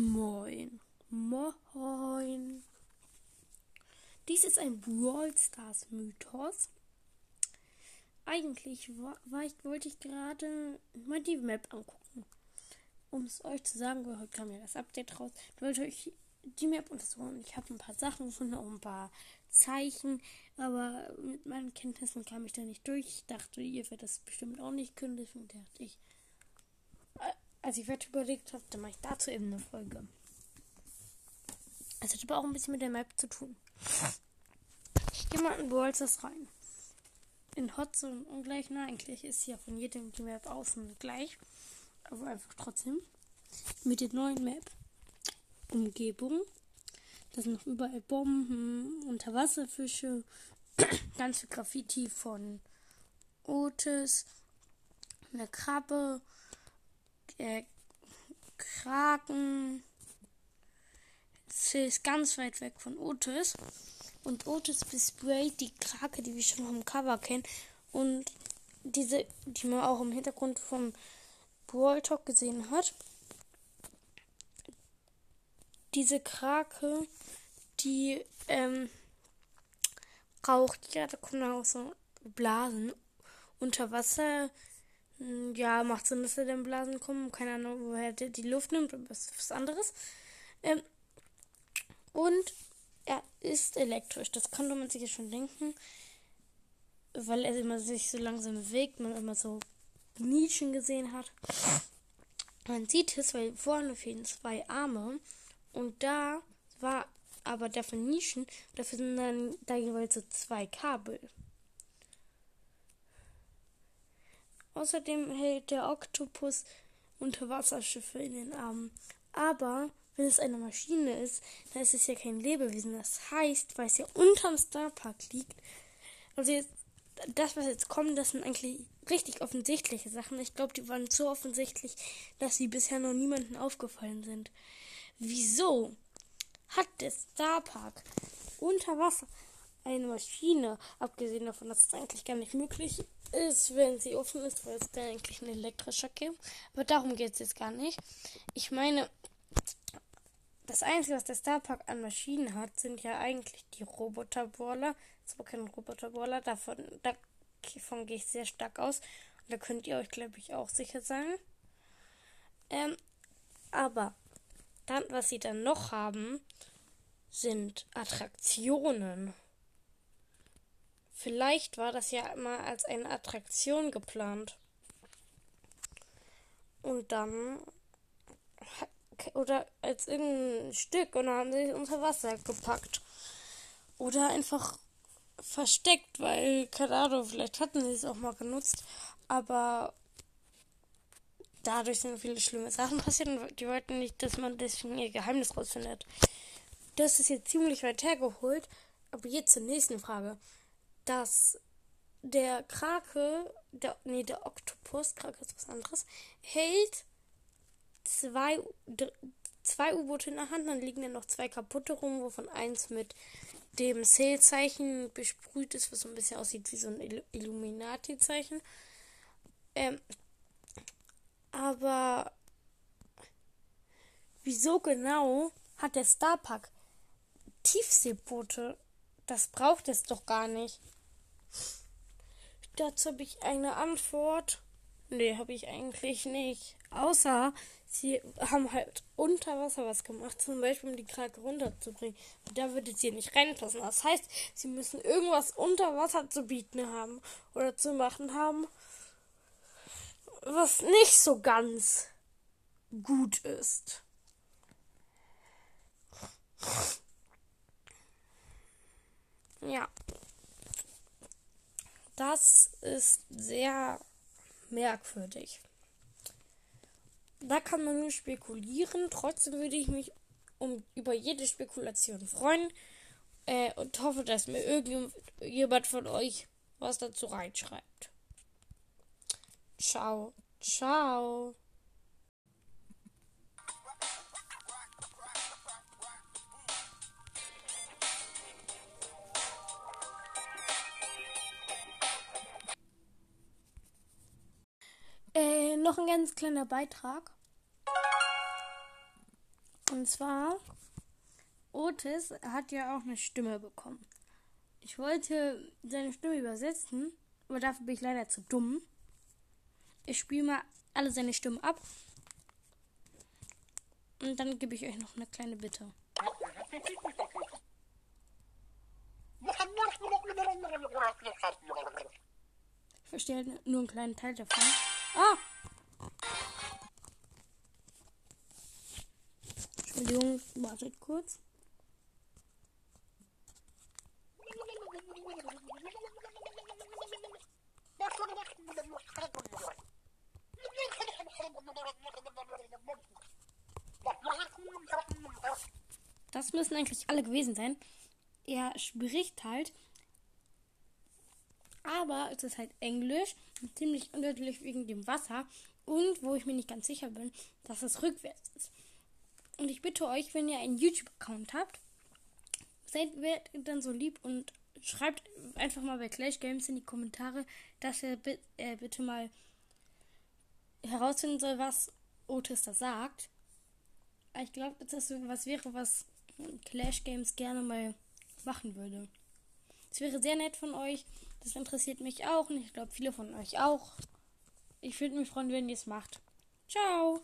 Moin. Moin. Dies ist ein Brawl Stars Mythos. Eigentlich war, war ich, wollte ich gerade mal die Map angucken. Um es euch zu sagen, heute kam ja das Update raus. Ich wollte euch die Map untersuchen. Ich habe ein paar Sachen gefunden, auch ein paar Zeichen, aber mit meinen Kenntnissen kam ich da nicht durch. Ich dachte, ihr werdet das bestimmt auch nicht können, deswegen dachte ich, als ich weiter überlegt habe, dann mache ich dazu eben eine Folge. Es hat aber auch ein bisschen mit der Map zu tun. Ich gehe mal in Brawl rein. In Hotzone und gleich, na, eigentlich ist ja von jedem die Map außen gleich. Aber einfach trotzdem. Mit der neuen Map. Umgebung. Da sind noch überall Bomben, Unterwasserfische, ganz viel Graffiti von Otis, eine Krabbe, äh, Kraken. Sie ist ganz weit weg von Otis. Und Otis besprayt die Krake, die wir schon vom Cover kennen. Und diese, die man auch im Hintergrund vom Brawl Talk gesehen hat. Diese Krake, die ähm, raucht, ja, da kommen auch so Blasen unter Wasser ja, macht Sinn, dass er den Blasen kommen. Keine Ahnung, woher der die Luft nimmt, ist was anderes. Ähm, und er ist elektrisch. Das konnte man sich ja schon denken. Weil er immer sich so langsam bewegt, man immer so Nischen gesehen hat. Man sieht es, weil vorne fehlen zwei Arme. Und da war aber dafür Nischen, dafür sind dann da jeweils so zwei Kabel. Außerdem hält der Oktopus Unterwasserschiffe in den Armen. Aber wenn es eine Maschine ist, dann ist es ja kein Lebewesen. Das heißt, weil es ja unterm Starpark liegt. Also jetzt, das, was jetzt kommt, das sind eigentlich richtig offensichtliche Sachen. Ich glaube, die waren so offensichtlich, dass sie bisher noch niemandem aufgefallen sind. Wieso hat der Starpark unter Wasser eine Maschine, abgesehen davon, dass es eigentlich gar nicht möglich ist, wenn sie offen ist, weil es da eigentlich ein elektrischer gibt. Aber darum geht es jetzt gar nicht. Ich meine, das Einzige, was der Starpark an Maschinen hat, sind ja eigentlich die Roboterbohrer. Das ist aber kein Roboterbohrer, davon, davon gehe ich sehr stark aus. Und da könnt ihr euch, glaube ich, auch sicher sein. Ähm, aber dann, was sie dann noch haben, sind Attraktionen. Vielleicht war das ja mal als eine Attraktion geplant. Und dann. Oder als irgendein Stück und dann haben sie es unter Wasser gepackt. Oder einfach versteckt, weil, keine Ahnung, vielleicht hatten sie es auch mal genutzt. Aber dadurch sind viele schlimme Sachen passiert und die wollten nicht, dass man deswegen ihr Geheimnis rausfindet. Das ist jetzt ziemlich weit hergeholt. Aber jetzt zur nächsten Frage dass der Krake, der, nee, der Oktopus, Krake ist was anderes, hält zwei, zwei U-Boote in der Hand, dann liegen ja noch zwei kaputte rum, wovon eins mit dem Sail-Zeichen besprüht ist, was so ein bisschen aussieht wie so ein Illuminati-Zeichen. Ähm, aber wieso genau hat der Starpark Tiefseeboote? Das braucht es doch gar nicht. Dazu habe ich eine Antwort. Nee, habe ich eigentlich nicht. Außer sie haben halt unter Wasser was gemacht, zum Beispiel um die Krake runterzubringen. Da würde sie nicht reinpassen. Das heißt, sie müssen irgendwas unter Wasser zu bieten haben oder zu machen haben, was nicht so ganz gut ist. Ja. Das ist sehr merkwürdig. Da kann man nur spekulieren. Trotzdem würde ich mich um, über jede Spekulation freuen äh, und hoffe, dass mir irgendjemand von euch was dazu reinschreibt. Ciao, ciao. Noch ein ganz kleiner Beitrag. Und zwar, Otis hat ja auch eine Stimme bekommen. Ich wollte seine Stimme übersetzen, aber dafür bin ich leider zu dumm. Ich spiele mal alle seine Stimmen ab. Und dann gebe ich euch noch eine kleine Bitte. Ich verstehe halt nur einen kleinen Teil davon. Ah! Entschuldigung, wartet kurz. Das müssen eigentlich alle gewesen sein. Er spricht halt, aber es ist halt Englisch, ziemlich undeutlich wegen dem Wasser und wo ich mir nicht ganz sicher bin, dass es rückwärts ist. Und ich bitte euch, wenn ihr einen YouTube-Account habt, seid dann so lieb und schreibt einfach mal bei Clash Games in die Kommentare, dass er äh, bitte mal herausfinden soll, was Otis da sagt. Ich glaube, das was wäre, was Clash Games gerne mal machen würde. Es wäre sehr nett von euch. Das interessiert mich auch und ich glaube viele von euch auch. Ich würde mich freuen, wenn ihr es macht. Ciao!